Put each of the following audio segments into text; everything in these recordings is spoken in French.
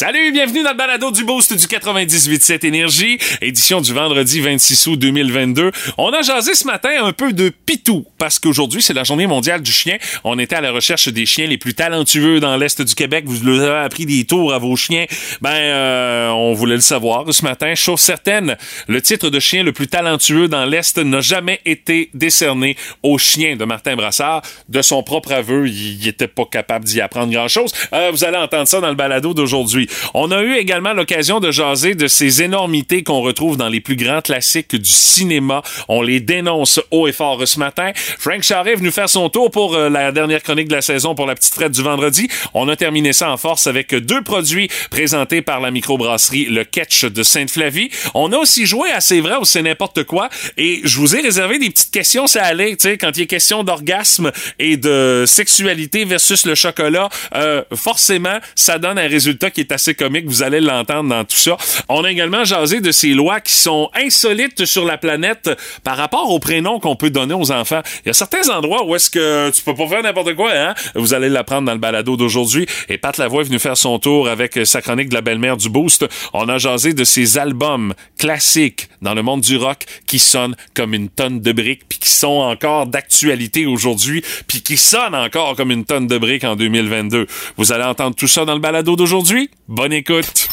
Salut, bienvenue dans le balado du Boost du 98.7 Énergie, édition du vendredi 26 août 2022. On a jasé ce matin un peu de pitou, parce qu'aujourd'hui, c'est la journée mondiale du chien. On était à la recherche des chiens les plus talentueux dans l'Est du Québec. Vous leur avez appris des tours à vos chiens. Ben, euh, on voulait le savoir ce matin. Chose certaine, le titre de chien le plus talentueux dans l'Est n'a jamais été décerné au chien de Martin Brassard. De son propre aveu, il était pas capable d'y apprendre grand-chose. Euh, vous allez entendre ça dans le balado d'aujourd'hui. On a eu également l'occasion de jaser de ces énormités qu'on retrouve dans les plus grands classiques du cinéma. On les dénonce haut et fort ce matin. Frank Charest est venu faire son tour pour euh, la dernière chronique de la saison pour la petite traite du vendredi. On a terminé ça en force avec deux produits présentés par la microbrasserie Le Catch de Sainte-Flavie. On a aussi joué à C'est vrai ou c'est n'importe quoi et je vous ai réservé des petites questions, ça allait, tu sais, quand il est question d'orgasme et de sexualité versus le chocolat, euh, forcément, ça donne un résultat qui est assez comique. Vous allez l'entendre dans tout ça. On a également jasé de ces lois qui sont insolites sur la planète par rapport aux prénoms qu'on peut donner aux enfants. Il y a certains endroits où est-ce que tu peux pas faire n'importe quoi, hein? Vous allez l'apprendre dans le balado d'aujourd'hui. Et Pat Lavoie est venu faire son tour avec sa chronique de la belle-mère du Boost. On a jasé de ces albums classiques dans le monde du rock qui sonnent comme une tonne de briques puis qui sont encore d'actualité aujourd'hui puis qui sonnent encore comme une tonne de briques en 2022. Vous allez entendre tout ça dans le balado d'aujourd'hui? Bonne écoute.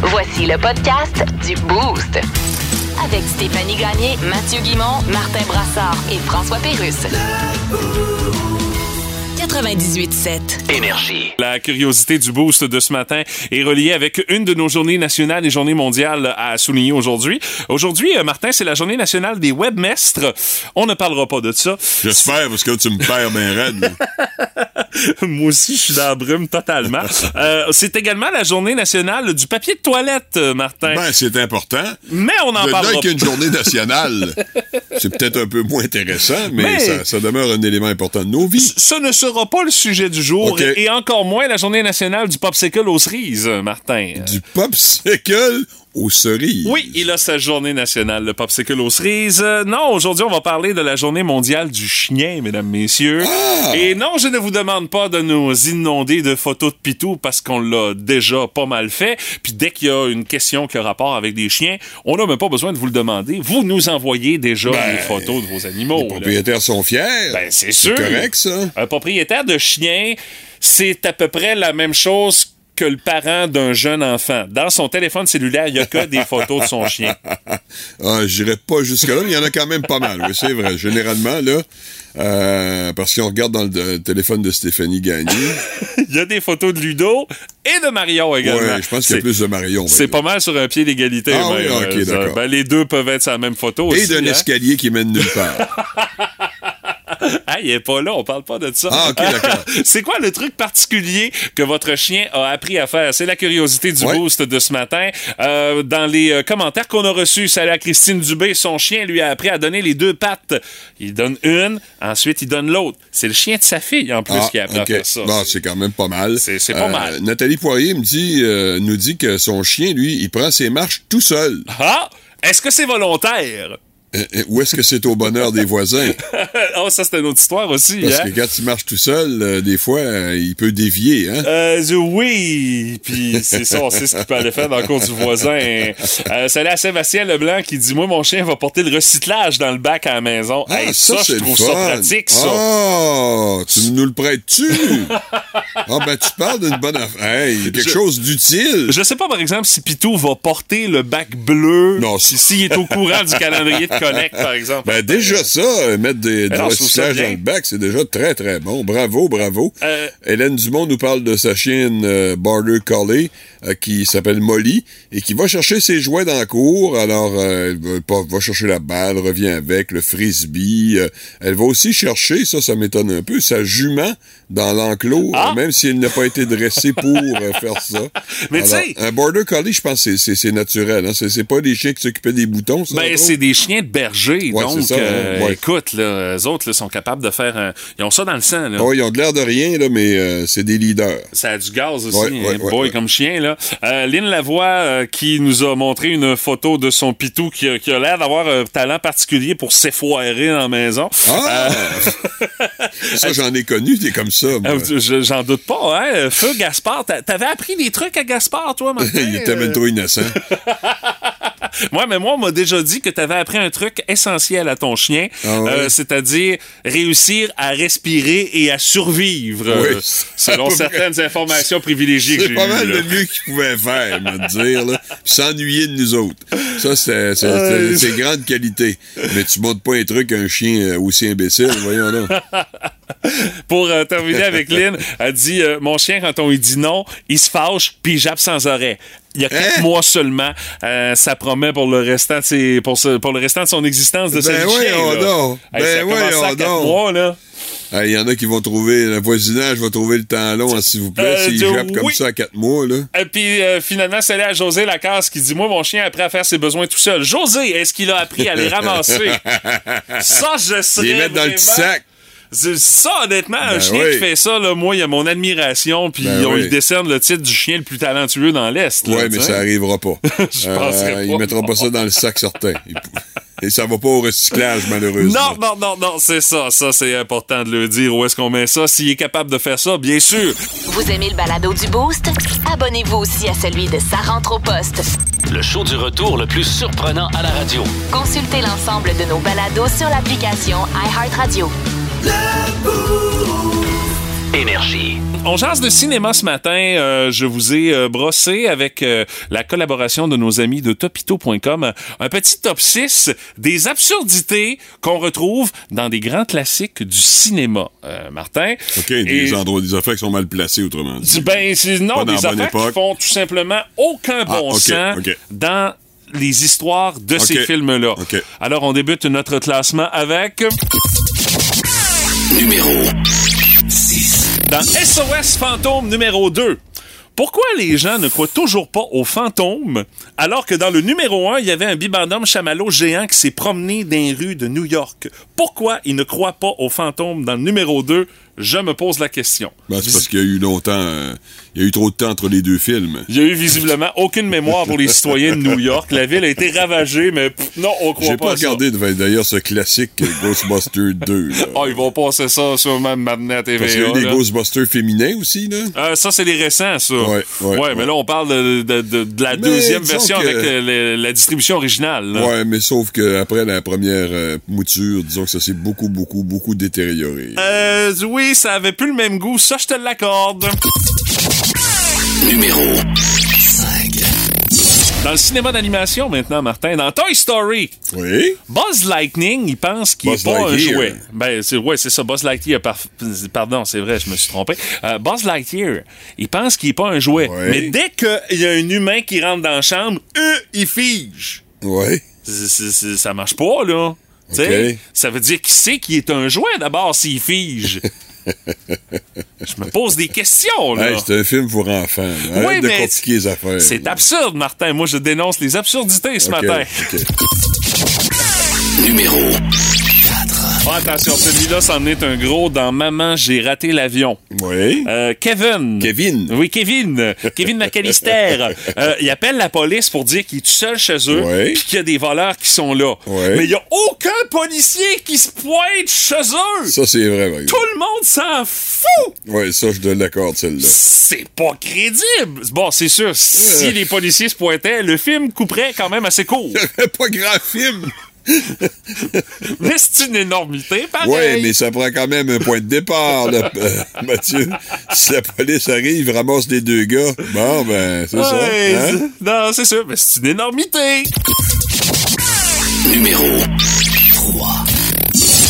Voici le podcast du Boost. Avec Stéphanie Gagné, Mathieu Guimont, Martin Brassard et François Pérusse. 98.7. Énergie. La curiosité du boost de ce matin est reliée avec une de nos journées nationales et journées mondiales à souligner aujourd'hui. Aujourd'hui, euh, Martin, c'est la journée nationale des webmestres. On ne parlera pas de ça. J'espère, parce que tu me perds bien raide. Moi aussi, je suis dans la brume totalement. Euh, c'est également la journée nationale du papier de toilette, Martin. Ben, c'est important. Mais on en De parlera là qu'il y a une journée nationale, c'est peut-être un peu moins intéressant, mais, Mais- Ça, ça demeure un élément important de nos vies. Ce ne sera pas le sujet du jour et encore moins la journée nationale du popsicle aux cerises, Martin. Du popsicle aux cerises. Oui, il a sa journée nationale, le popsicle aux cerises. Euh, non, aujourd'hui, on va parler de la journée mondiale du chien, mesdames, messieurs. Ah! Et non, je ne vous demande pas de nous inonder de photos de pitou parce qu'on l'a déjà pas mal fait. Puis dès qu'il y a une question qui a rapport avec des chiens, on n'a même pas besoin de vous le demander. Vous nous envoyez déjà Ben, les photos de vos animaux. Les là. propriétaires sont fiers. Ben, c'est sûr. correct, ça. Un propriétaire de chien, c'est à peu près la même chose que le parent d'un jeune enfant. Dans son téléphone cellulaire, il n'y a que des photos de son chien. Ah, j'irai pas jusque-là, mais il y en a quand même pas mal. Oui, c'est vrai. Généralement, là, euh, parce qu'on regarde dans le euh, téléphone de Stéphanie Gagné. Il y a des photos de Ludo et de Marion également. Ouais, je pense qu'il y a plus de Marion. C'est pas mal sur un pied d'égalité. Ah oui, même, ok, euh. Ben, les deux peuvent être sur la même photo Et d'un hein. escalier qui mène nulle part. Ah, il est pas là, on parle pas de ça. Ah, ok, d'accord. c'est quoi le truc particulier que votre chien a appris à faire? C'est la curiosité du Ouais. boost de ce matin. Euh, dans les euh, commentaires qu'on a reçus, salut à Christine Dubé, son chien lui a appris à donner les deux pattes. Il donne une, ensuite il donne l'autre. C'est le chien de sa fille, en plus, Ah, qui a appris à faire ça. Bon, c'est quand même pas mal. C'est- pas mal. Nathalie Poirier me dit, euh, nous dit que son chien, lui, il prend ses marches tout seul. Ah! Est-ce que c'est volontaire? Euh, euh, Où est-ce que c'est au bonheur des voisins? oh, ça, c'est une autre histoire aussi. Parce hein? que quand il marche tout seul, euh, des fois, euh, il peut dévier, hein? Euh, je- oui, puis c'est ça, on sait ce qu'il peut aller faire dans le cours du voisin. Euh, salut à Sébastien Leblanc qui dit Moi, mon chien va porter le recyclage dans le bac à la maison. hey, ça, je Ah, c'est trouve ça pratique, ça. Oh, tu nous le prêtes-tu? Ah, ben, tu parles d'une bonne affaire. Hey, quelque Je- chose d'utile. Je sais pas, par exemple, si Pitou va porter le bac bleu. Non, si s'il est au courant du calendrier de collecte, par exemple. Ben, déjà ça, euh, mettre des, du non, recyclage bien. dans le bac, c'est déjà très, très bon. Bravo, bravo. Euh, Hélène Dumont nous parle de sa chienne euh, Border Collie euh, qui s'appelle Molly et qui va chercher ses jouets dans la cour. Alors, euh, elle va, va chercher la balle, revient avec, le frisbee. euh, elle va aussi chercher, ça, ça m'étonne un peu, sa jument dans l'enclos, Ah! même si elle n'a pas été dressée pour faire ça. Mais tu sais- Un Border Collie, je pense c'est- c'est naturel. Hein? C'est pas des chiens qui s'occupaient des boutons, ça? Ben, c'est des chiens bergers. Ouais, donc, ça, euh, ouais. écoute, là, eux autres là, sont capables de faire... Ils ont ça dans le sang. Là. Oh, ils ont de l'air de rien, là, mais euh, c'est des leaders. Ça a du gaz aussi, Ouais, hein, ouais, ouais, boy ouais. comme chien là. Euh, Lynn Lavoie qui nous a montré une photo de son pitou qui a, l'air d'avoir un talent particulier pour s'effoirer dans la maison. Ah! ça, j'en ai connu, t'es comme ça, J'en doute pas, hein? Feu Gaspard, t'a- t'avais appris des trucs à Gaspard, toi, Martin? Il était même trop innocent. Ouais, mais moi, on m'a déjà dit que t'avais appris un truc essentiel à ton chien, Ah euh, c'est-à-dire réussir à respirer et à survivre, Oui, euh, selon certaines informations privilégiées que C'est j'ai pas mal là. le mieux qu'il pouvait faire, me dire, là. S'ennuyer de nous autres. Ça, c'est c'est- c'est- c'est grande qualité. Mais tu montes pas un truc à un chien euh, aussi imbécile, voyons donc. Pour euh, terminer avec Lynn, elle dit Mon chien, quand on lui dit non, il se fâche puis il jappe sans arrêt. Il y a quatre Hein? mois seulement, euh, ça promet pour le restant de ses, pour, ce- pour le restant de son existence de Ben vie de chien. donc. Hey, Ben ça a commencé à voyons quatre donc. mois, là. Ah, Il y en a qui vont trouver, le voisinage va trouver le temps long, hein, s'il vous plaît, Euh, s'il jappe comme oui. ça à quatre mois, là. Et puis euh, finalement, c'est là à José Lacasse qui dit Moi, mon chien a appris à faire ses besoins tout seul. José, est-ce qu'il a appris à les ramasser? Ça, je serais. Les mettre dans le petit sac. C'est- Ça, honnêtement, un Ben chien oui. qui fait ça, là, moi, il y a mon admiration, puis Ben on oui. lui décerne le titre du chien le plus talentueux dans l'Est. Ouais, mais ça arrivera pas. Euh, Je penserais Il pas. mettra pas ça dans le sac certain. Il- Et ça va pas au recyclage, malheureusement. Non, non, non, non, c'est ça. Ça, c'est important de le dire. Où est-ce qu'on met ça? S'il est capable de faire ça, bien sûr. Vous aimez le balado du Boost? Abonnez-vous aussi à celui de Sa rentre au poste. Le show du retour le plus surprenant à la radio. Consultez l'ensemble de nos balados sur l'application iHeartRadio. Énergie. On jase de cinéma ce matin. Euh, je vous ai euh, brossé avec euh, la collaboration de nos amis de topito.com un petit top 6 des absurdités qu'on retrouve dans des grands classiques du cinéma. Euh, Martin? OK, Et- des endroits, des affaires qui sont mal placées, autrement dit. Du- Ben, non, des affaires qui font tout simplement aucun Ah, bon sens dans les histoires de ces films-là. ok. Alors, on débute notre classement avec... Numéro 6. Dans SOS Fantôme numéro 2. Pourquoi les gens ne croient toujours pas aux fantômes alors que dans le numéro 1, il y avait un bibendum chamallow géant qui s'est promené dans les rues de New York? Pourquoi ils ne croient pas aux fantômes dans le numéro 2? Je me pose la question. Ben, c'est parce qu'il y a eu longtemps, euh, il y a eu trop de temps entre les deux films. Il y a eu visiblement aucune mémoire pour les citoyens de New York. La ville a été ravagée, mais pff, non, on croit J'ai pas, pas à ça. regardé d'ailleurs ce classique Ghostbusters 2. là. Ah, ils vont passer ça sur même maintenant à TVA. Parce qu'il y a eu des là. Ghostbusters féminins aussi, là. Euh, ça, c'est les récents, ça. Ouais, ouais, mais là, on parle de, de- de- de la Mais deuxième version que- avec euh, la distribution originale. là. Ouais, mais sauf que après la première euh, mouture, disons que ça s'est beaucoup, beaucoup, beaucoup détérioré. Euh, oui, ça avait plus le même goût. Ça, je te l'accorde. Numéro 5. Dans le cinéma d'animation, maintenant, Martin, dans Toy Story, Oui? Buzz Lightning, il pense qu'il Buzz est pas un jouet. Ben, c'est, ouais, c'est ça, Buzz Lightyear. par- pardon, c'est vrai, je me suis trompé. Euh, Buzz Lightyear, il pense qu'il est pas un jouet. Mais dès qu'il y a un humain qui rentre dans la chambre, eux, il fige. Oui. C'est- c'est- c'est- ça marche pas, là. Tu sais, Ok. Ça veut dire qu'il sait qu'il est un jouet d'abord s'il fige. Je me pose des questions, là. Hey, c'est un film pour enfants. là. Arrête Oui, de mais compliquer les affaires. C'est là. absurde, Martin. Moi, je dénonce les absurdités ce matin. Numéro Attention, celui-là, c'en est un gros dans Maman, j'ai raté l'avion. Oui. Euh, Kevin. Kevin. Oui, Kevin. Kevin McAllister. Euh, il appelle la police pour dire qu'il est tout seul chez eux Ouais. puis qu'il y a des voleurs qui sont là. Ouais. Mais il n'y a aucun policier qui se pointe chez eux. Ça, c'est vrai, exemple. Tout le monde s'en fout. Ouais, ça, je te l'accorde, celle-là. C'est pas crédible. Bon, c'est sûr, si Euh. les policiers se pointaient, le film couperait quand même assez court. pas grand film. Mais c'est une énormité, pareil. Ouais, mais ça prend quand même un point de départ, là, euh, Mathieu. Si la police arrive, ramasse les deux gars, bon, ben, c'est Ouais, ça. hein? Non, c'est sûr, mais c'est une énormité. Numéro 3.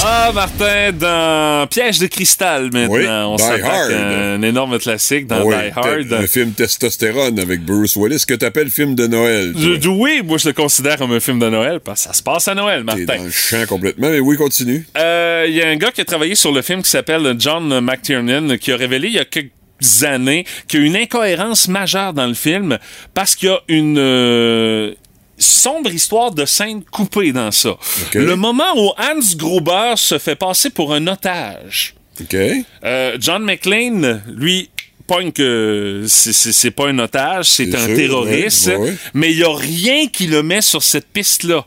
Ah, Martin, dans Piège de cristal, maintenant. Oui, On s'attaque un énorme classique dans Die Hard. Un film testostérone avec Bruce Willis, que t'appelles film de Noël. Je- oui, moi, je le considère comme un film de Noël, parce que ça se passe à Noël, T'es Martin. dans le champ complètement, mais oui, continue. Euh, Il y a un gars qui a travaillé sur le film qui s'appelle John McTiernan, qui a révélé il y a quelques années qu'il y a une incohérence majeure dans le film parce qu'il y a une... euh, sombre histoire de scène coupée dans ça. Le moment où Hans Gruber se fait passer pour un otage. Euh, John McClane, lui, pogne que c'est- pas un otage, c'est un sûr, terroriste, ouais, ouais. mais il y a rien qui le met sur cette piste-là.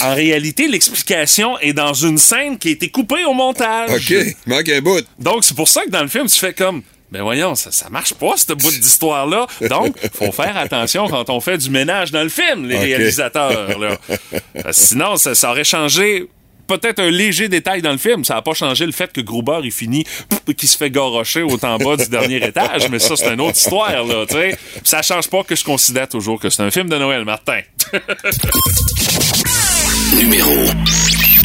En réalité, l'explication est dans une scène qui a été coupée au montage. OK. Manque un bout. Donc, c'est pour ça que dans le film, tu fais comme. Ben voyons, ça, ça marche pas, ce bout d'histoire-là. Donc, faut faire attention quand on fait du ménage dans le film, les réalisateurs. Là. Euh, sinon, ça, ça aurait changé peut-être un léger détail dans le film. Ça n'a pas changé le fait que Gruber, il finit, qu'il se fait garrocher au en bas du dernier étage. Mais ça, c'est une autre histoire, là, tu sais. Ça change pas que je considère toujours que c'est un film de Noël, Martin. Numéro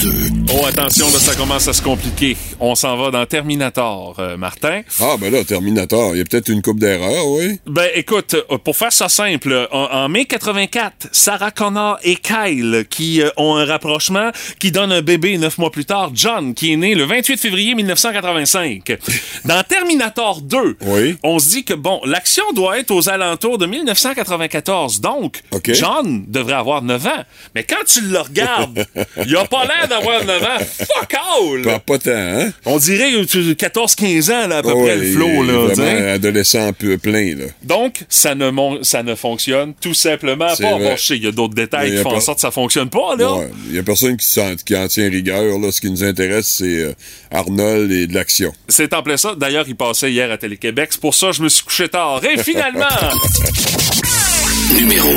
2. Oh, attention, là, ça commence à se compliquer. On s'en va dans Terminator, euh, Martin. Ah, ben là, Terminator. Il y a peut-être une coupe d'erreurs, oui. Ben écoute, euh, pour faire ça simple, en, en mai 84, Sarah Connor et Kyle qui euh, ont un rapprochement qui donne un bébé neuf mois plus tard, John, qui est né le 28 février 1985. Dans Terminator 2, Oui. on se dit que bon, l'action doit être aux alentours de 1994, donc. John devrait avoir 9 ans. Mais quand tu le regardes, il a pas l'air d'avoir 9 ans. Fuck all! Pas, pas tant, hein? On dirait euh, 14-15 ans là, à peu Oh, près ouais, le flow. Là, vraiment adolescent peu plein, là. Donc, ça ne, mon- ça ne fonctionne tout simplement pas. vrai. Bon, je sais, il y a d'autres détails Mais qui font en sorte que ça fonctionne pas, là. Ouais. Il y a personne qui, en tient rigueur, là. Ce qui nous intéresse, c'est euh, Arnold et de l'action. C'est en plein ça. D'ailleurs, il passait hier à Télé-Québec. C'est pour ça que je me suis couché tard. Et finalement, Numéro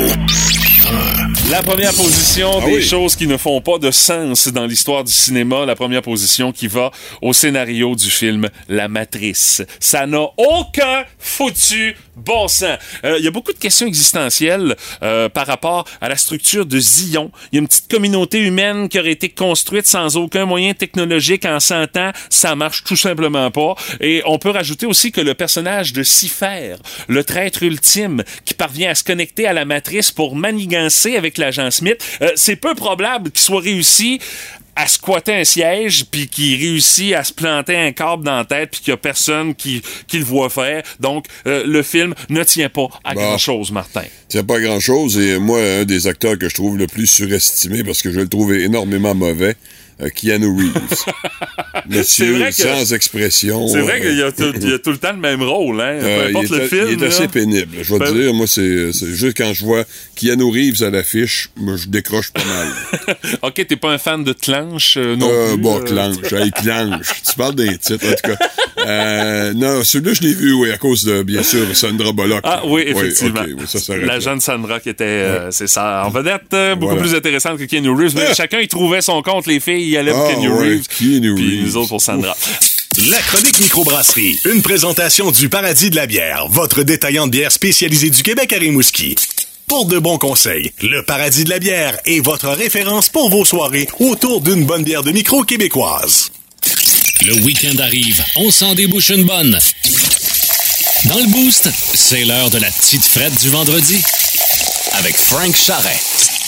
la première position Ah des oui. choses qui ne font pas de sens dans l'histoire du cinéma. La première position qui va au scénario du film La Matrice. Ça n'a aucun foutu bon sens. Euh, Il y a beaucoup de questions existentielles euh, par rapport à la structure de Zion. Il y a une petite communauté humaine qui aurait été construite sans aucun moyen technologique en 100 ans. Ça marche tout simplement pas. Et on peut rajouter aussi que le personnage de Cypher, le traître ultime qui parvient à se connecter à la matrice pour manigancer avec l'agent Smith, euh, c'est peu probable qu'il soit réussi à squatter un siège puis qu'il réussit à se planter un câble dans la tête puis qu'il y a personne qui, qui le voit faire. Donc, euh, le film ne tient pas à Bon. grand-chose, Martin. C'est pas grand chose et moi, un des acteurs que je trouve le plus surestimé parce que je le trouve énormément mauvais, Keanu Reeves. Monsieur que- sans expression. C'est vrai euh, qu'il y, a tout- il y a tout le temps le même rôle, hein? euh, Peu importe il est, le a- film. il est assez pénible. Je vais Ben- te dire, moi, c'est juste quand je vois Keanu Reeves à l'affiche, je décroche pas mal. ok, t'es pas un fan de Clanche euh, non Euh, plus, bon, euh, Clanche, hey, Clanche. Tu parles des titres, en tout cas. Euh, non, celui-là, je l'ai vu, oui, à cause de, bien sûr, Sandra Bullock. Ah oui, effectivement. oui, ça la jeune Sandra qui était, euh, c'est ça, en vedette, euh, beaucoup Voilà. plus intéressante que Keanu Reeves. Mais chacun, il trouvait son compte, les filles, il allait pour Ah, Keanu ouais, Reeves. Puis Reeves. nous autres pour Sandra. La chronique microbrasserie, une présentation du Paradis de la bière, votre détaillant de bière spécialisé du Québec à Rimouski. Pour de bons conseils, le Paradis de la bière est votre référence pour vos soirées autour d'une bonne bière de micro québécoise. Le week-end arrive, on s'en débouche une bonne. Dans le boost, c'est l'heure de la petite frette du vendredi. Avec Frank Charret.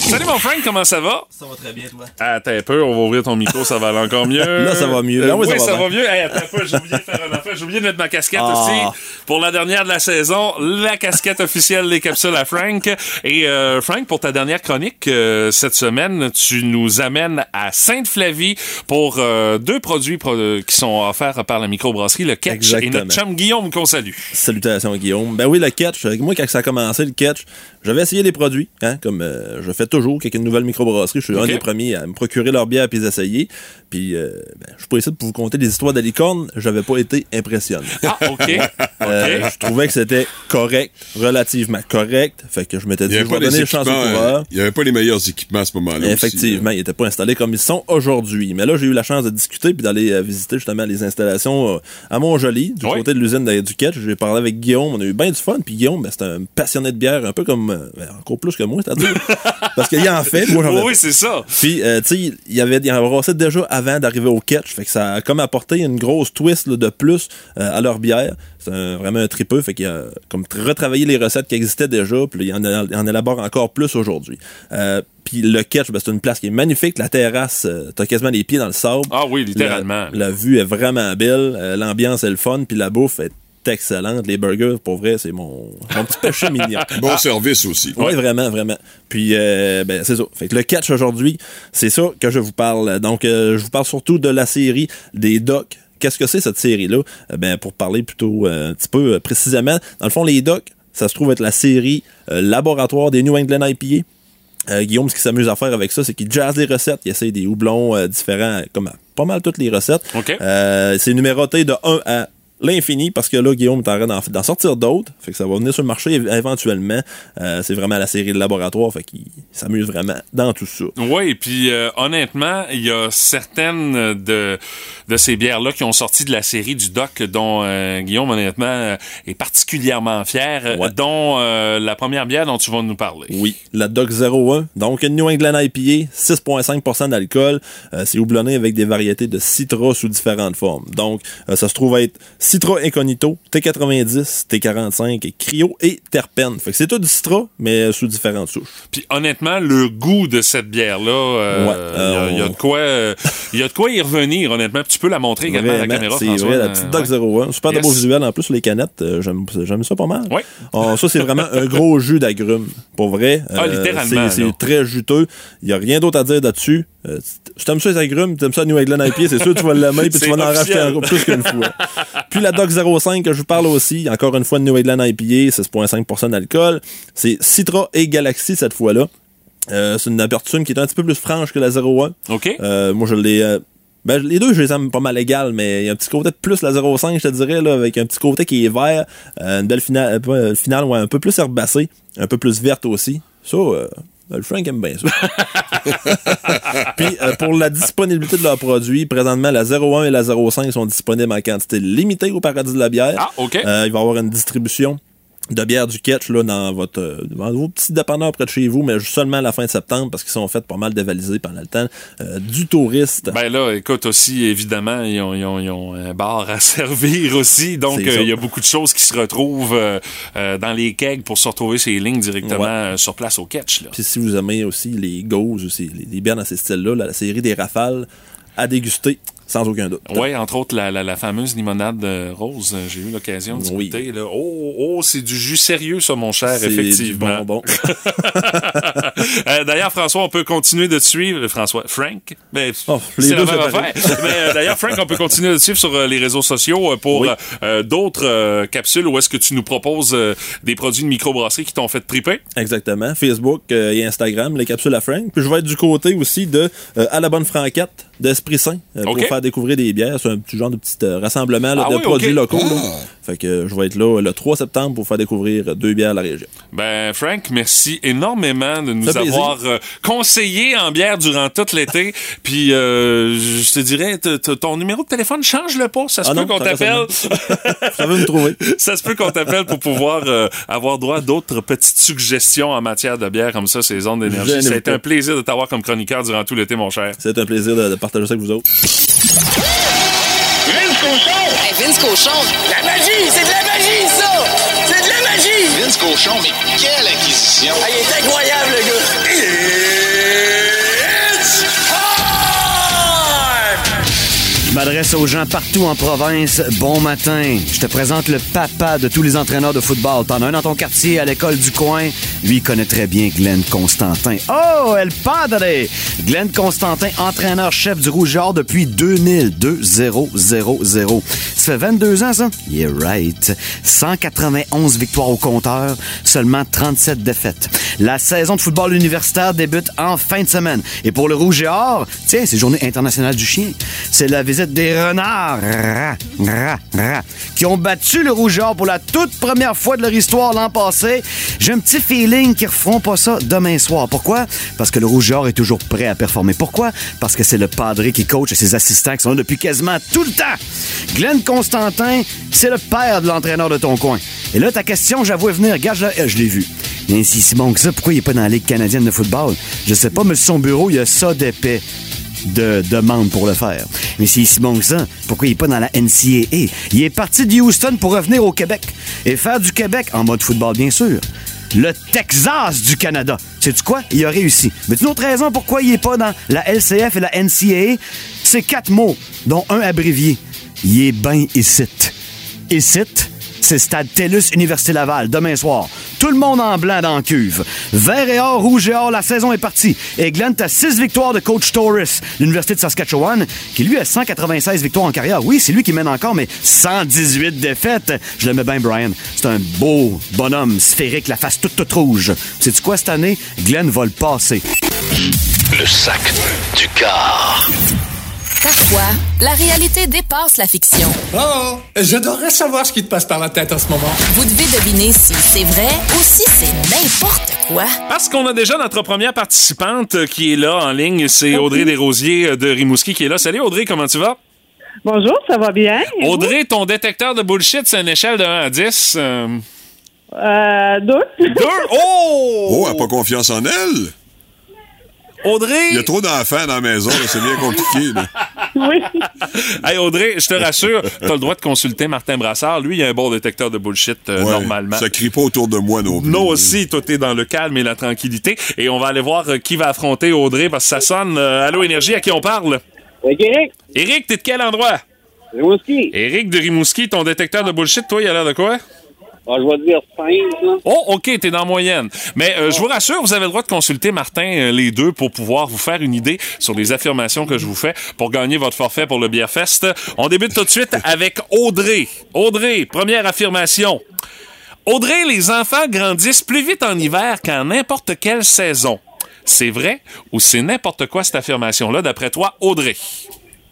Salut mon Frank, comment ça va? Ça va très bien, toi. Attends un peu, on va ouvrir ton micro, ça va aller encore mieux. Là, ça va mieux. Là, oui, oui, ça ça va mieux. Hey, attends un peu, j'ai oublié de faire un affaire. J'ai oublié de mettre ma casquette Ah. aussi. Pour la dernière de la saison, la casquette officielle des capsules à Frank. Et euh, Frank, pour ta dernière chronique euh, cette semaine, tu nous amènes à Sainte-Flavie pour euh, deux produits pro- qui sont offerts par la microbrasserie, le Ketch et notre chum Guillaume qu'on salue. Salutations, Guillaume. Ben oui, le catch. euh, Moi, quand ça a commencé, le catch, j'avais essayé les produits, hein, comme euh, je fais toujours, avec une nouvelle microbrasserie. Je suis un des premiers à me procurer leur bière et les essayer. Puis, euh, ben, je suis pas ici pour vous conter des histoires de licorne. J'avais pas été impressionné. Ah, OK. Euh, OK. je trouvais que c'était correct, relativement correct. Fait que je m'étais dit, n'y je vais donner une chance au coureur. euh, il y avait pas les meilleurs équipements à ce moment-là. aussi, Effectivement, ils n'étaient pas installés comme ils sont aujourd'hui. Mais là, j'ai eu la chance de discuter puis d'aller visiter justement les installations à Montjoli, du Oui. côté de l'usine du Ketch. J'ai parlé avec Guillaume, on a eu bien du fun. Puis Guillaume, ben, c'est un passionné de bière, un peu comme ben, encore plus que moi, c'est-à-dire parce qu'il en fait. Moi, j'en oui, c'est ça. puis, euh, tu sais, il y avait, il en brassait déjà avant d'arriver au catch. Fait que ça a comme apporté une grosse twist là, de plus euh, à leur bière. C'est vraiment un tripeux. Fait qu'il a comme tra- retravaillé les recettes qui existaient déjà. Puis il en, en élabore encore plus aujourd'hui. Euh, puis le catch, ben, c'est une place qui est magnifique. La terrasse, euh, t'as quasiment les pieds dans le sable. Ah oui, littéralement. La, la vue est vraiment belle. euh, L'ambiance est le fun. Puis la bouffe est excellente. Les burgers, pour vrai, c'est mon, mon petit péché mignon. Bon service aussi. Oui, vraiment, vraiment. Puis, euh, ben, c'est ça. Fait que le catch aujourd'hui, c'est ça que je vous parle. Donc, euh, je vous parle surtout de la série des docs. Qu'est-ce que c'est cette série-là? Euh, ben, pour parler plutôt euh, un petit peu euh, précisément, dans le fond, les docs, ça se trouve être la série euh, laboratoire des New England IPA. Euh, Guillaume, ce qu'il s'amuse à faire avec ça, c'est qu'il jazz les recettes. Il essaye des houblons euh, différents, comme à pas mal toutes les recettes. OK. Euh, c'est numéroté de 1 à l'infini parce que là, Guillaume est en train d'en, sortir d'autres. Fait que ça va venir sur le marché év- éventuellement. Euh, c'est vraiment la série de laboratoire. Fait qu'il s'amuse vraiment dans tout ça. Oui, puis euh, honnêtement, il y a certaines de, de ces bières-là qui ont sorti de la série du Doc, dont euh, Guillaume, honnêtement, est particulièrement fier, Ouais. dont la première bière dont tu vas nous parler. Oui, la Doc 01. Donc, une New England IPA, 6,5% d'alcool. C'est houblonné avec des variétés de citra sous différentes formes. Donc, ça se trouve être Citra Incognito, T90, T45, et Cryo et Terpène. Fait que c'est tout du citra, mais sous différentes souches. Puis honnêtement, le goût de cette bière-là, euh, Ouais, il y a- euh, y, de quoi, euh, il y a de quoi y revenir, honnêtement. Puis tu peux la montrer également à la caméra, c'est vrai, la Euh, petite Doc ouais. 01. Super de beau visuel en plus sur les canettes. euh, j'aime, j'aime ça pas mal. Ouais. Oh, ça, c'est vraiment un gros jus d'agrumes. Pour vrai. Ah, littéralement, C'est, très juteux. Il n'y a rien d'autre à dire là-dessus. Euh, si t'aimes ça les agrumes, t'aimes ça New England IPA, c'est sûr tu vas l'aimer puis tu vas en racheter plus qu'une fois. Puis la Doc 05 que je vous parle aussi, encore une fois de New England IPA, 6,5% d'alcool. C'est Citra et Galaxy cette fois-là. Euh, c'est une amertume qui est un petit peu plus franche que la 01. OK. Euh, moi, je l'ai. euh, ben, les deux, je les aime pas mal égales, mais il y a un petit côté de plus la 05, je te dirais, là, avec un petit côté qui est vert, une belle finale, finale ouais, un peu plus herbacée, un peu plus verte aussi. Ça, euh, ben, le Frank aime bien ça. Puis, euh, pour la disponibilité de leurs produits, présentement, la 01 et la 05 sont disponibles en quantité limitée au Paradis de la bière. Ah, OK. Euh, il va y avoir une distribution de bière du Ketch là, dans votre dans vos petits dépanneurs près de chez vous, mais seulement à la fin de septembre parce qu'ils sont faits pas mal dévalisés pendant le temps euh, du touriste. Ben là, écoute aussi, évidemment, ils ont, ils ont- ils ont un bar à servir aussi. Donc, euh, il y a beaucoup de choses qui se retrouvent euh, euh, dans les kegs pour se retrouver ces lignes directement Ouais. euh, sur place au catch. Là. Puis si vous aimez aussi les gauzes, aussi, les, les bières dans ces styles-là, la série des rafales à déguster sans aucun doute. Oui, entre autres, la, la, la fameuse limonade euh, rose, euh, j'ai eu l'occasion de Oui. goûter. Là. Oh, oh c'est du jus sérieux, ça, mon cher, C'est du effectivement. bonbon. Euh, d'ailleurs, François, on peut continuer de te suivre. François, Frank, ben, Oh, c'est la même affaire. Mais euh, d'ailleurs, Frank, on peut continuer de te suivre sur euh, les réseaux sociaux euh, pour Oui. euh, euh, d'autres euh, capsules où est-ce que tu nous proposes euh, des produits de microbrasserie qui t'ont fait triper. Exactement. Facebook euh, et Instagram, les capsules à Frank. Puis je vais être du côté aussi de euh, À la bonne franquette d'Esprit Saint euh, pour faire découvrir des bières. C'est un petit genre de petit euh, rassemblement là, Ah de oui, produits locaux. là. Ah. Fait que je vais être là euh, le 3 septembre pour faire découvrir deux bières à la région. Ben, Frank, merci énormément de nous avoir conseillé en bière durant tout l'été. Puis, euh, je te dirais, t- t- ton numéro de téléphone, change-le pas. Ça se Ah peut non, qu'on t'appelle. Ça veut me trouver. ça se peut qu'on t'appelle pour pouvoir euh, avoir droit à d'autres petites suggestions en matière de bière comme ça, ces zones d'énergie. Ça a été un plaisir de t'avoir comme chroniqueur durant tout l'été, mon cher. C'est un plaisir de, de partager ça avec vous autres. Vince Cochon! Hey, Vince Cochon, La magie! C'est de la magie, ça! C'est de la magie! Vince Cochon, mais quelle acquisition! Ah, il est incroyable, le gars! M'adresse aux gens partout en province. Bon matin. Je te présente le papa de tous les entraîneurs de football. T'en as un dans ton quartier, à l'école du coin. Lui il connaît très bien Glenn Constantin. Oh, El Padre! Glenn Constantin, entraîneur-chef du Rouge et Or depuis 2000. 2000. Fait 22 ans, ça? Yeah, right. 191 victoires au compteur, seulement 37 défaites. La saison de football universitaire débute en fin de semaine. Et pour le Rouge et Or, tiens, c'est Journée internationale du chien. C'est la visite des renards qui ont battu le Rouge et Or pour la toute première fois de leur histoire l'an passé. J'ai un petit feeling qu'ils referont pas ça demain soir. Pourquoi? Parce que le Rouge et Or est toujours prêt à performer. Pourquoi? Parce que c'est le padré qui coach et ses assistants qui sont là depuis quasiment tout le temps. Glenn Constantin, c'est le père de l'entraîneur de ton coin. Et là, ta question, j'avoue venir. Regarde, je, je l'ai vu. Mais si c'est bon que ça, pourquoi il est pas dans la Ligue canadienne de football? Je sais pas, mais sur son bureau, il y a ça d'épais de demande pour le faire. Mais s'il est si bon que ça, pourquoi il est pas dans la NCAA? Il est parti de Houston pour revenir au Québec et faire du Québec en mode football, bien sûr. Le Texas du Canada. Sais-tu quoi? Il a réussi. Mais une autre raison pourquoi il est pas dans la LCF et la NCAA, c'est quatre mots, dont un abrévié. Il est ben ici. Ici, c'est stade TELUS Université Laval, demain soir. Tout le monde en blanc dans la cuve. Vert et or, rouge et or, la saison est partie. Et Glenn, t'as 6 victoires de coach Torres, l'Université de Saskatchewan, qui lui a 196 victoires en carrière. Oui, c'est lui qui mène encore, mais 118 défaites. Je l'aimais bien, Brian. C'est un beau bonhomme sphérique, la face toute, toute rouge. Sais-tu quoi cette année? Glenn va le passer. Le sac du car. Parfois, la réalité dépasse la fiction. Oh, j'adorerais savoir ce qui te passe par la tête en ce moment. Vous devez deviner si c'est vrai ou si c'est n'importe quoi. Parce qu'on a déjà notre première participante qui est là en ligne, c'est Audrey Desrosiers euh, de Rimouski qui est là. Salut Audrey, comment tu vas? Bonjour, ça va bien? Et? Audrey, ton détecteur de bullshit, c'est une échelle de 1 à 10. euh, Euh, deux. Deux? Oh! Oh, elle n'a pas confiance en elle? Audrey! Il y a trop d'enfants dans la maison, c'est bien compliqué. là. oui. Hey Audrey, je te rassure, t'as le droit de consulter Martin Brassard. Lui, il a un bon détecteur de bullshit euh, Ouais, normalement. Ça crie pas autour de moi non plus. Nous aussi, toi, t'es dans le calme et la tranquillité. Et on va aller voir euh, qui va affronter Audrey parce que ça sonne. Euh, Allô Énergie, à qui on parle? Avec Eric, Éric, t'es de quel endroit? Rimouski. Éric de Rimouski, ton détecteur de bullshit, toi, il a l'air de quoi? Ah, je vais te dire 5, là. Oh, OK, t'es dans moyenne. Mais euh, je vous rassure, vous avez le droit de consulter Martin, euh, les deux, pour pouvoir vous faire une idée sur les affirmations que je vous fais pour gagner votre forfait pour le Beer Fest. On débute tout de suite avec Audrey. Audrey, première affirmation. Audrey, les enfants grandissent plus vite en hiver qu'en n'importe quelle saison. C'est vrai ou c'est n'importe quoi cette affirmation-là, d'après toi, Audrey?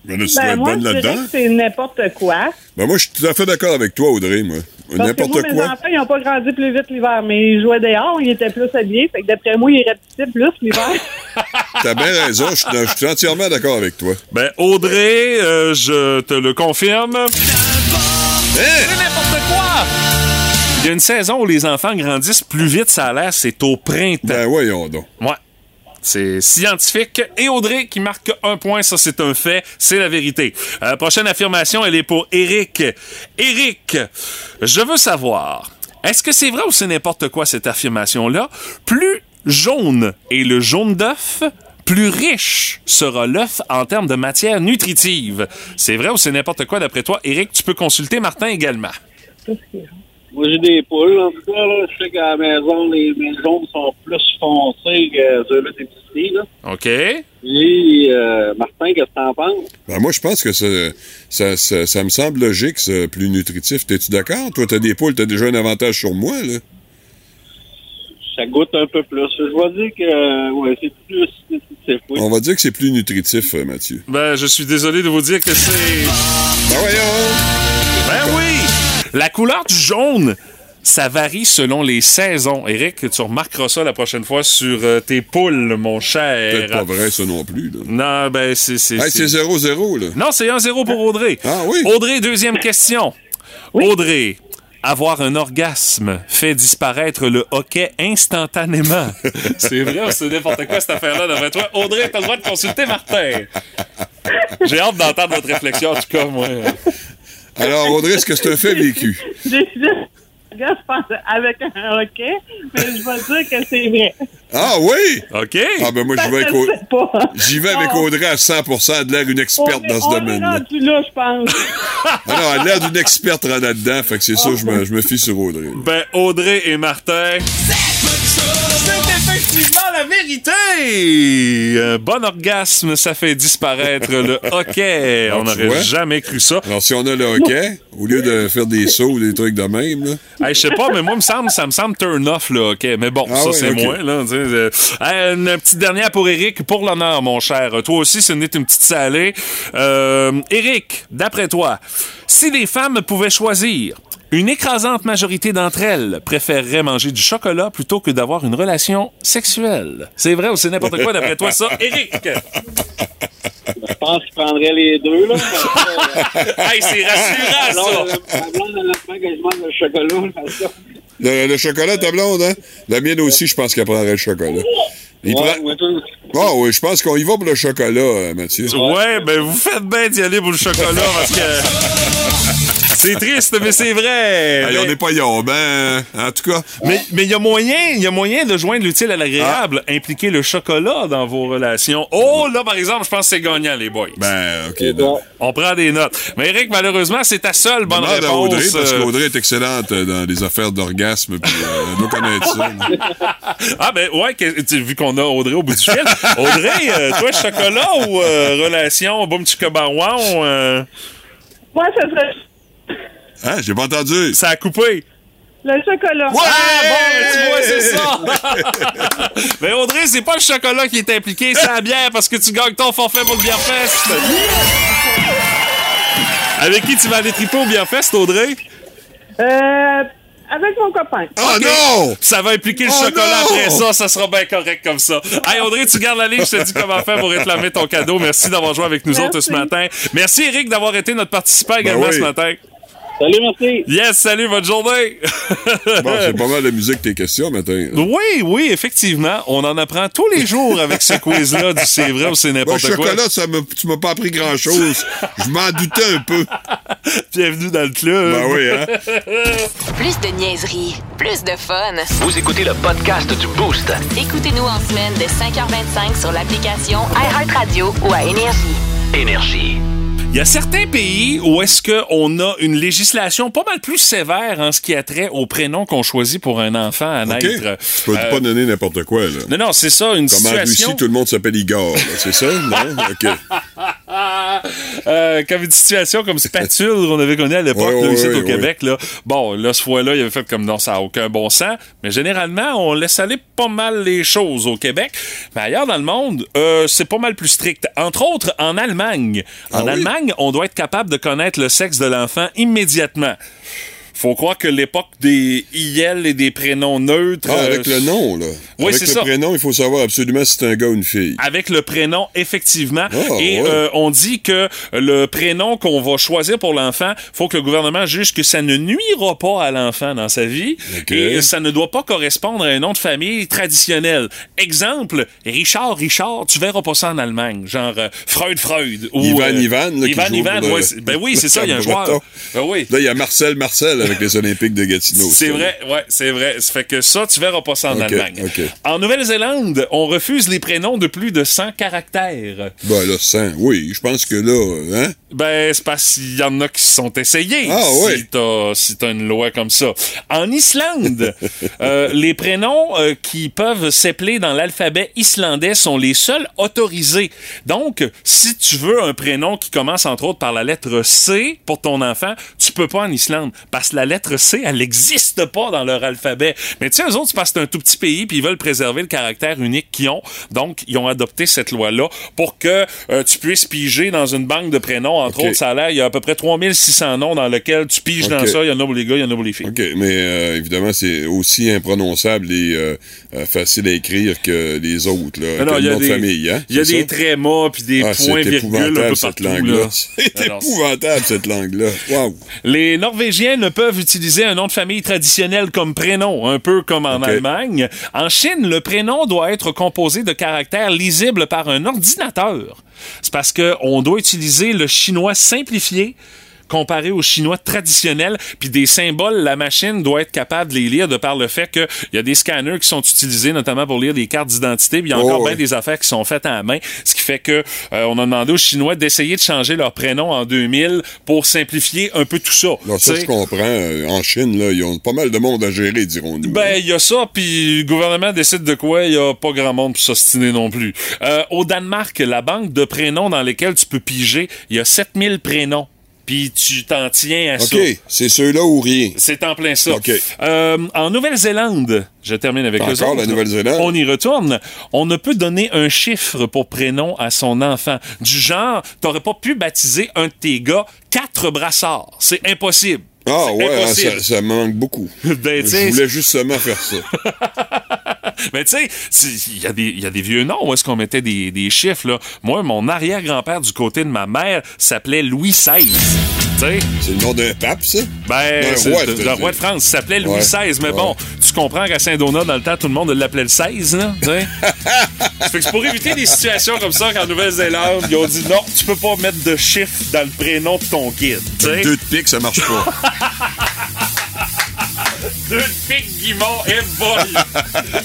Ben, là, tu dois Ben, être moi, bonne là-dedans. c'est n'importe quoi. Ben, moi, je suis tout à fait d'accord avec toi, Audrey, moi. Parce que moi, N'importe mes quoi. enfants, ils n'ont pas grandi plus vite l'hiver, mais ils jouaient dehors, ils étaient plus habillés. Fait que d'après moi, ils rapetissaient plus l'hiver. T'as bien raison, je suis- entièrement d'accord avec toi. Ben, Audrey, euh, je te le confirme. C'est n'importe quoi! Il y a une saison où les enfants grandissent plus vite, ça a l'air, c'est au printemps. Ben, voyons donc. Ouais. C'est scientifique. Et Audrey qui marque un point, ça c'est un fait, c'est la vérité. Euh, prochaine affirmation, elle est pour Eric. Eric, je veux savoir, est-ce que c'est vrai ou c'est n'importe quoi cette affirmation-là? Plus jaune est le jaune d'œuf, plus riche sera l'œuf en termes de matière nutritive. C'est vrai ou c'est n'importe quoi d'après toi? Eric, tu peux consulter Martin également. Moi, j'ai des poules, en tout cas, là. Je sais qu'à la maison, les maisons sont plus foncées que ceux-là des petits, là. OK? Et, euh, Martin, qu'est-ce que t'en penses? Ben, moi, je pense que ça, ça, ça, ça me semble logique, ça, plus nutritif. T'es-tu d'accord? Toi, t'as des poules, t'as déjà un avantage sur moi, là. Ça goûte un peu plus. Je vais dire que, euh, ouais, c'est plus nutritif, oui. On va dire que c'est plus nutritif, euh, Mathieu. Ben, je suis désolé de vous dire que c'est... Ben, voyons! Ben oui! La couleur du jaune, ça varie selon les saisons. Eric, tu remarqueras ça la prochaine fois sur euh, tes poules, mon cher. Peut-être pas vrai, ça non plus, là. Non, ben c'est... c'est, Hey, c'est 0-0, là. Non, c'est 1-0 pour Audrey. Ah oui? Audrey, deuxième question. Audrey, avoir un orgasme fait disparaître le hockey instantanément. c'est vrai ou c'est n'importe quoi cette affaire-là d'après toi? Audrey, t'as le droit de consulter Martin. J'ai hâte d'entendre votre réflexion, en tout cas, moi. Alors, Audrey, est-ce que c'est un fait vécu? J'ai juste, je pense, avec un hockey, mais je vais dire que c'est vrai. Ah oui? OK. Ah ben moi, j'y vais avec, Je Au- sais pas. j'y vais avec Audrey à 100%. Elle a l'air une experte dans ce on est domaine-là. rendu là, je pense. Ah non, elle a l'air d'une experte en là-dedans. Fait que c'est ça, je me, je me fie sur Audrey. là. Ben, Audrey et Martin. C'est effectivement la vérité! Un bon orgasme, ça fait disparaître le hockey. On Ah, tu n'aurait jamais cru ça. Alors, si on a le hockey, au lieu de faire des sauts ou des trucs de même, là, Hey, je sais pas, mais moi, me semble, ça me semble turn off, le hockey. Mais bon, Ah ça, c'est ok. moins, là. euh. Hey, une petite dernière pour Eric, pour l'honneur, mon cher. Toi aussi, ce n'est une petite salée. Euh, Eric, d'après toi, si les femmes pouvaient choisir, une écrasante majorité d'entre elles préféreraient manger du chocolat plutôt que d'avoir une relation sexuelle. C'est vrai ou c'est n'importe quoi d'après toi, ça? Eric! Je pense qu'il prendrait les deux, là. hey, c'est rassurant, ça! La blonde, elle apprend que je mange le chocolat, le, le chocolat, ta blonde, hein? La mienne aussi, je pense qu'elle prendrait le chocolat. Il Ouais, prend- Ah oui, je pense qu'on y va pour le chocolat, euh, Mathieu. Ouais, ben vous faites bien d'y aller pour le chocolat parce que C'est triste, mais c'est vrai. Hey, on Mais- n'est pas yombe, hein? En tout cas. Mais mais il y a moyen, il y a moyen de joindre l'utile à l'agréable, impliquer le chocolat dans vos relations. Oh là par exemple, je pense que c'est gagnant les boys. Ben OK. donc. On prend des notes. Mais Eric, malheureusement, c'est ta seule bonne Demande à réponse. Audrey, parce euh, qu'Audrey est excellente euh, dans les affaires d'orgasme, puis euh, elle doit connaître ça. Ah ben ouais, que- vu qu'on a Audrey au bout du fil. Audrey, euh, toi chocolat ou euh, relation boum chicka barouan, euh, Moi, ça serait Hein? J'ai pas entendu. ça a coupé. le chocolat. Ah bon, ben, tu vois, c'est ça. Mais Audrey, c'est pas le chocolat qui est impliqué, c'est la bière parce que tu gagnes ton forfait pour le Bière-Fest. Avec qui tu vas aller triper au Bière-Fest, Audrey? Euh, avec mon copain. Oh non! Ça va impliquer le Oh chocolat non! après ça, ça sera bien correct comme ça. Hey Audrey, tu gardes la ligne, je te dis comment faire pour réclamer ton cadeau. Merci d'avoir joué avec nous Merci. autres ce matin. Merci Eric d'avoir été notre participant également oui. ce matin. Salut, merci. Yes, salut, bonne journée. Bon, c'est pas mal de musique tes questions matin. oui, oui, effectivement, on en apprend tous les jours avec ce quiz-là du c'est vrai ou c'est Bon, n'importe quoi. chocolat, ça me, tu m'as pas appris grand-chose. Je m'en doutais un peu. Bienvenue dans le club. Ben oui, hein? Plus de niaiserie, plus de fun. Vous écoutez le podcast du Boost. Écoutez-nous en semaine de 5h25 sur l'application iHeartRadio ou à Énergie. Énergie. Il y a certains pays où est-ce qu'on a une législation pas mal plus sévère en ce qui a trait au prénom qu'on choisit pour un enfant à naître. Tu peux Euh, pas donner n'importe quoi, là. Non, non, c'est ça, une Comme en situation... Russie, tout le monde s'appelle Igor, c'est ça? Non? OK. Euh, comme une situation comme spatule qu'on avait connu à l'époque, Ouais, là, ouais, ici ouais, au. Québec. Là. Bon, là, ce fois-là, il avait fait comme non, ça n'a aucun bon sens. Mais généralement, on laisse aller pas mal les choses au Québec. Mais ailleurs dans le monde, euh, c'est pas mal plus strict. Entre autres, en Allemagne. En Ah oui? On doit être capable de connaître le sexe de l'enfant immédiatement. Faut croire que l'époque des IL et des prénoms neutres. Ah, euh, avec le nom, là. Oui, avec c'est le ça. prénom, il faut savoir absolument si c'est un gars ou une fille. avec le prénom, effectivement. Ah, Et ouais. euh, on dit que le prénom qu'on va choisir pour l'enfant, faut que le gouvernement juge que ça ne nuira pas à l'enfant dans sa vie et ça ne doit pas correspondre à un nom de famille traditionnel. Exemple, Richard Richard, tu verras pas ça en Allemagne, genre euh, Freud Freud ou Ivan Ivan, là, Ivan Ivan, le- ouais, ben oui, c'est ça, il y a un le joueur. Ben oui. Là, il y a Marcel Marcel avec les Olympiques de Gatineau. C'est vrai, ouais, c'est vrai. Ça fait que ça, tu verras pas ça en Allemagne. En Nouvelle-Zélande, on refuse les prénoms de plus de 100 caractères. Ben là, 100, oui, je pense que là, hein? Ben, c'est parce qu'il y en a qui se sont essayés. Ah, si ouais. t'as si une loi comme ça. En Islande, euh, les prénoms euh, qui peuvent s'épeler dans l'alphabet islandais sont les seuls autorisés. Donc, si tu veux un prénom qui commence entre autres par la lettre C pour ton enfant, tu peux pas en Islande parce que la lettre C, elle n'existe pas dans leur alphabet. Mais tu sais, eux autres, c'est parce que c'est un tout petit pays puis ils veulent préserver le caractère unique qu'ils ont. Donc, ils ont adopté cette loi-là pour que euh, tu puisses piger dans une banque de prénoms. Entre autres, ça a l'air, il y a à peu près 3600 noms dans lesquels tu piges dans ça. Il y en a pour les gars, il y en a pour les filles. OK, mais euh, évidemment, c'est aussi imprononçable et euh, facile à écrire que les autres, là. Non, non, que il y le a nom des, de famille, hein? il y a c'est des ça? trémas puis des Ah, points c'est virgules un peu épouvantable, cette partout. C'est épouvantable, cette langue-là. Wow! Les Norvégiens ne peuvent utiliser un nom de famille traditionnel comme prénom, un peu comme en. Allemagne. En Chine, le prénom doit être composé de caractères lisibles par un ordinateur. C'est parce que on doit utiliser le chinois simplifié comparé au chinois traditionnel, puis des symboles, la machine doit être capable de les lire de par le fait qu'il y a des scanners qui sont utilisés notamment pour lire des cartes d'identité, puis il y a Oh, encore bien des affaires qui sont faites à la main, ce qui fait que euh, on a demandé aux Chinois d'essayer de changer leur prénom en 2000 pour simplifier un peu tout ça. Non, ça, je comprends. Euh, En Chine, là, ils ont pas mal de monde à gérer, dirons-nous. ben, il y a ça, puis le gouvernement décide de quoi, il y a pas grand monde pour s'ostiner non plus. Euh, au Danemark, la banque de prénoms dans lesquels tu peux piger, il y a 7000 prénoms. Puis tu t'en tiens à OK, ça. c'est ceux-là ou rien. C'est en plein ça. OK. Euh, en Nouvelle-Zélande, je termine avec Encore les autres. la Nouvelle-Zélande? On y retourne. On ne peut donner un chiffre pour prénom à son enfant. Du genre, t'aurais pas pu baptiser un de tes gars quatre brassards. C'est impossible. Ah ouais, hein, ça, ça manque beaucoup. Ben, je voulais justement faire ça. Mais tu sais, il y, a des- il y a des vieux noms où est-ce qu'on mettait des, des chiffres. Là. Moi, mon arrière-grand-père du côté de ma mère s'appelait Louis XVI. C'est le nom d'un pape, ça? Ben, roi, le, roi de France. S'appelait Louis Ouais. XVI. Mais bon, tu comprends qu'à Saint-Donat, dans le temps, tout le monde l'appelait le 16, là. fait que c'est pour éviter des situations comme ça qu'en Nouvelle-Zélande, ils ont dit non, tu peux pas mettre de chiffre dans le prénom de ton kid. tu sais? Deux de pique, ça marche pas. Deux de pique, Guimond et boy.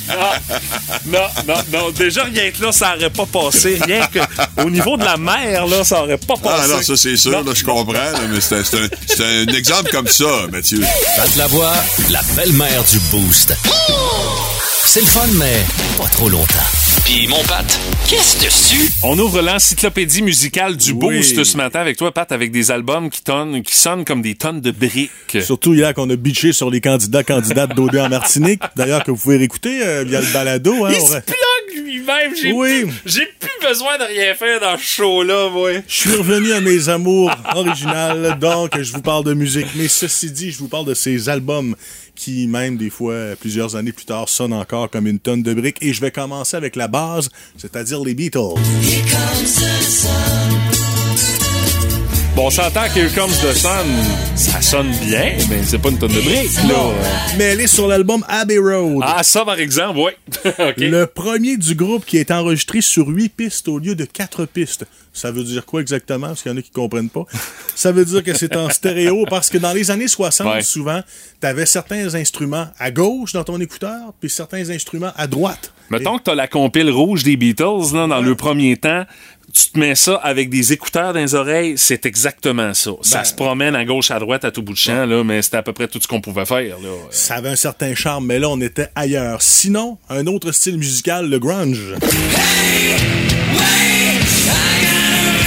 Non, non, non, non. Déjà, rien que là, ça aurait pas passé. Rien que au niveau de la mer, là, ça aurait pas passé. Ah non, ça c'est sûr, Non. là, je comprends, là, mais c'est un, exemple comme ça, Mathieu. Pat la voix, la belle-mère du Boost. C'est le fun, mais pas trop longtemps. Puis mon Pat, qu'est-ce dessus? On ouvre l'encyclopédie musicale du Oui. Boost ce matin avec toi, Pat, avec des albums qui, tonnent, qui sonnent comme des tonnes de briques. Surtout hier qu'on a bitché sur les candidats candidates d'OD en Martinique. D'ailleurs, que vous pouvez réécouter euh, via le balado. Hein, Il on se va- plug lui-même. J'ai Oui. plus, j'ai plus besoin de rien faire dans ce show-là, moi. Je suis revenu à mes amours originales, donc je vous parle de musique. Mais ceci dit, je vous parle de ces albums qui, même des fois, plusieurs années plus tard, sonnent encore comme une tonne de briques. Et je vais commencer avec la base, c'est-à-dire les Beatles. Bon, on s'entend que Here Comes the Sun, ça sonne bien, mais c'est pas une tonne de briques, là. Mais elle est sur l'album Abbey Road. Ah, ça, par exemple, oui. Le premier du groupe qui est enregistré sur huit pistes au lieu de quatre pistes. Ça veut dire quoi exactement? Parce qu'il y en a qui comprennent pas. Ça veut dire que c'est en stéréo parce que dans les années 60, Ouais. souvent, tu avais certains instruments à gauche dans ton écouteur, puis certains instruments à droite. Mettons que t'as la compile rouge des Beatles, là, dans le premier temps, tu te mets ça avec des écouteurs dans les oreilles, c'est exactement ça. Ça Ben- se promène à gauche, à droite, à tout bout de champ, là, mais c'était à peu près tout ce qu'on pouvait faire, là. Ça avait un certain charme, mais là, on était ailleurs. Sinon, un autre style musical, le grunge.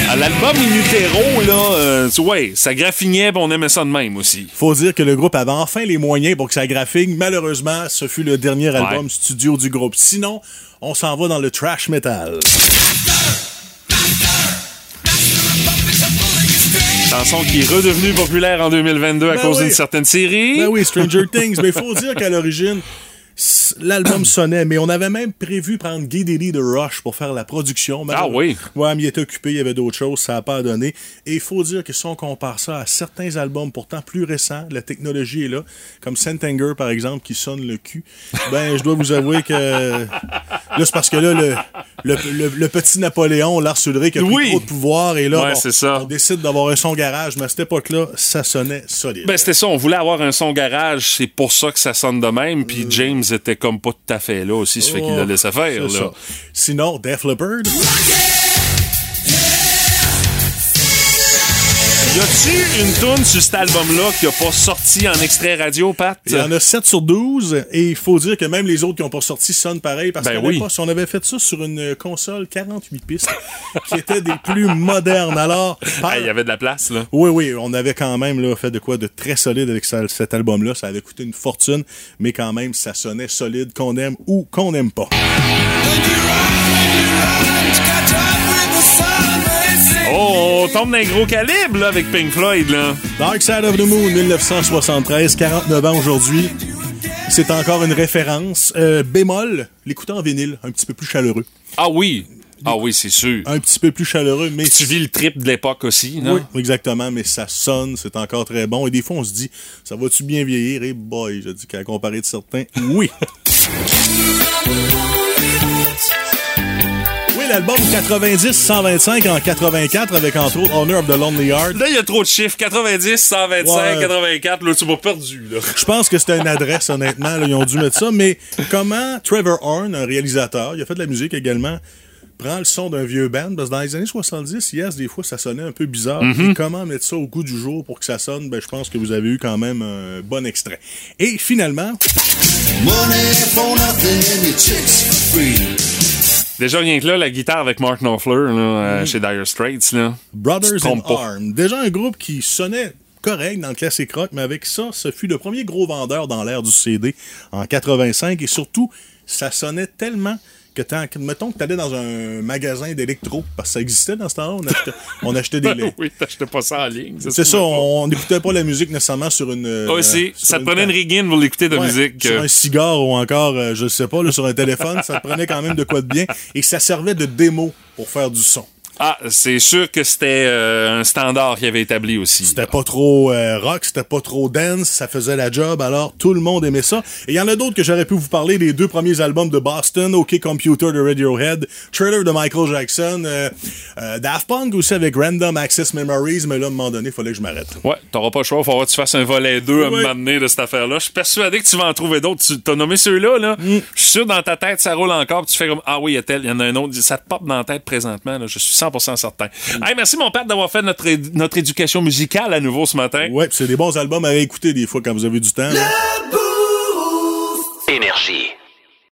À l'album In Utero, là, euh, ouais, ça graffinait, on aimait ça de même aussi. Faut dire que le groupe avait enfin les moyens pour que ça graphique. Malheureusement, ce fut le dernier album studio du groupe. Sinon, on s'en va dans le trash metal. Chanson qui est redevenue populaire en 2022 à Ben cause oui. d'une certaine série. Ben oui, Stranger Things. Mais il faut dire qu'à l'origine, l'album sonnait, mais on avait même prévu prendre Guy Daly de Rush pour faire la production. Ah oui? Ouais, mais il était occupé, il y avait d'autres choses, ça n'a pas donné. Et il faut dire que si on compare ça à certains albums pourtant plus récents, la technologie est là, comme Sentenger par exemple, qui sonne le cul, ben je dois vous avouer que là c'est parce que là le, le, le- le petit Napoléon, Lars Ulrich a pris Oui. trop de pouvoir et là Ouais, on, c'est ça. on décide d'avoir un son garage, mais à cette époque-là, ça sonnait solide. Ben, c'était ça, on voulait avoir un son garage, c'est pour ça que ça sonne de même, puis James était comme pas tout à fait là aussi, ça fait qu'il Euh. Oh, l'a laissé faire, là. ça. Sinon, Def Leppard. Y a-tu une tune sur cet album-là qui a pas sorti en extrait radio, Pat? Il y en a 7 sur 12 et il faut dire que même les autres qui n'ont pas sorti sonnent pareil parce Ben oui. si on avait fait ça sur une console 48 pistes qui était des plus modernes. Alors, par- Il y avait de la place, là. oui, oui, on avait quand même là, fait de quoi de très solide avec ça- cet album-là. Ça avait coûté une fortune, mais quand même, ça sonnait solide, qu'on aime ou qu'on n'aime pas. Oh, on tombe d'un gros calibre, là, avec Pink Floyd, là. Dark Side of the Moon, 1973, 49 ans aujourd'hui. C'est encore une référence. Euh, bémol, l'écouter en vinyle, un petit peu plus chaleureux. Ah oui. Ah oui, c'est sûr. Un petit peu plus chaleureux, mais... Tu vis le trip de l'époque aussi, non? Oui, exactement, mais ça sonne, c'est encore très bon. Et des fois, on se dit, ça va-tu bien vieillir? Et boy, je dis qu'à comparer de certains, oui. L'album 90-125 en 84 avec entre autres Honor of the Lonely Heart. Là, il y a trop de chiffres. 90, 125, Ouais. 84. Là, tu m'as perdu. Je pense que c'était une adresse, honnêtement. là, ils ont dû mettre ça. Mais comment Trevor Horn, un réalisateur, il a fait de la musique également, prend le son d'un vieux band? Parce que dans les années 70, yes, des fois, ça sonnait un peu bizarre. Mhm. Et comment mettre ça au goût du jour pour que ça sonne? Ben, je pense que vous avez eu quand même un bon extrait. Et finalement, Déjà, rien que là, la guitare avec Mark Knopfler, là, euh, chez Dire Straits, là. Brothers in. Arms. Déjà un groupe qui sonnait correct dans le classique rock, mais avec ça, ce fut le premier gros vendeur dans l'ère du CD en 85 et surtout, ça sonnait tellement que tant, que- mettons que tu allais dans un magasin d'électro, parce que ça existait dans ce temps-là, on achetait, on achetait des laits. oui, t'achetais pas ça en ligne. C'est ça, on n'écoutait pas la musique nécessairement sur une. euh, Aussi, sur ça te prenait une rigging pour l'écouter de Ouais, musique. Sur euh. un cigare ou encore, euh, je sais pas, là, sur un téléphone, ça te prenait quand même de quoi de bien. Et ça servait de démo pour faire du son. Ah, c'est sûr que c'était euh, un standard qui avait établi aussi. C'était pas trop euh, rock, c'était pas trop dance, ça faisait la job, alors tout le monde aimait ça. Et il y en a d'autres que j'aurais pu vous parler, les deux premiers albums de Boston, OK Computer de Radiohead, Trailer de Michael Jackson, euh, Daft Punk aussi avec Random Access Memories, mais là, à un moment donné, il fallait que je m'arrête. Ouais, t'auras pas le choix, il faudra que tu fasses un volet 2 à Ouais. donné de cette affaire-là. Je suis persuadé que tu vas en trouver d'autres. Tu t'as nommé ceux-là, là. Mm. Je suis sûr dans ta tête, ça roule encore, tu fais comme Ah oui, il y a tel, il y en a un autre. Ça te pop dans la tête présentement, là. Je suis 100% certain. Mm. Hey, merci mon père d'avoir fait notre, notre éducation musicale à nouveau ce matin. Ouais, c'est des bons albums à réécouter des fois quand vous avez du temps. là. Énergie.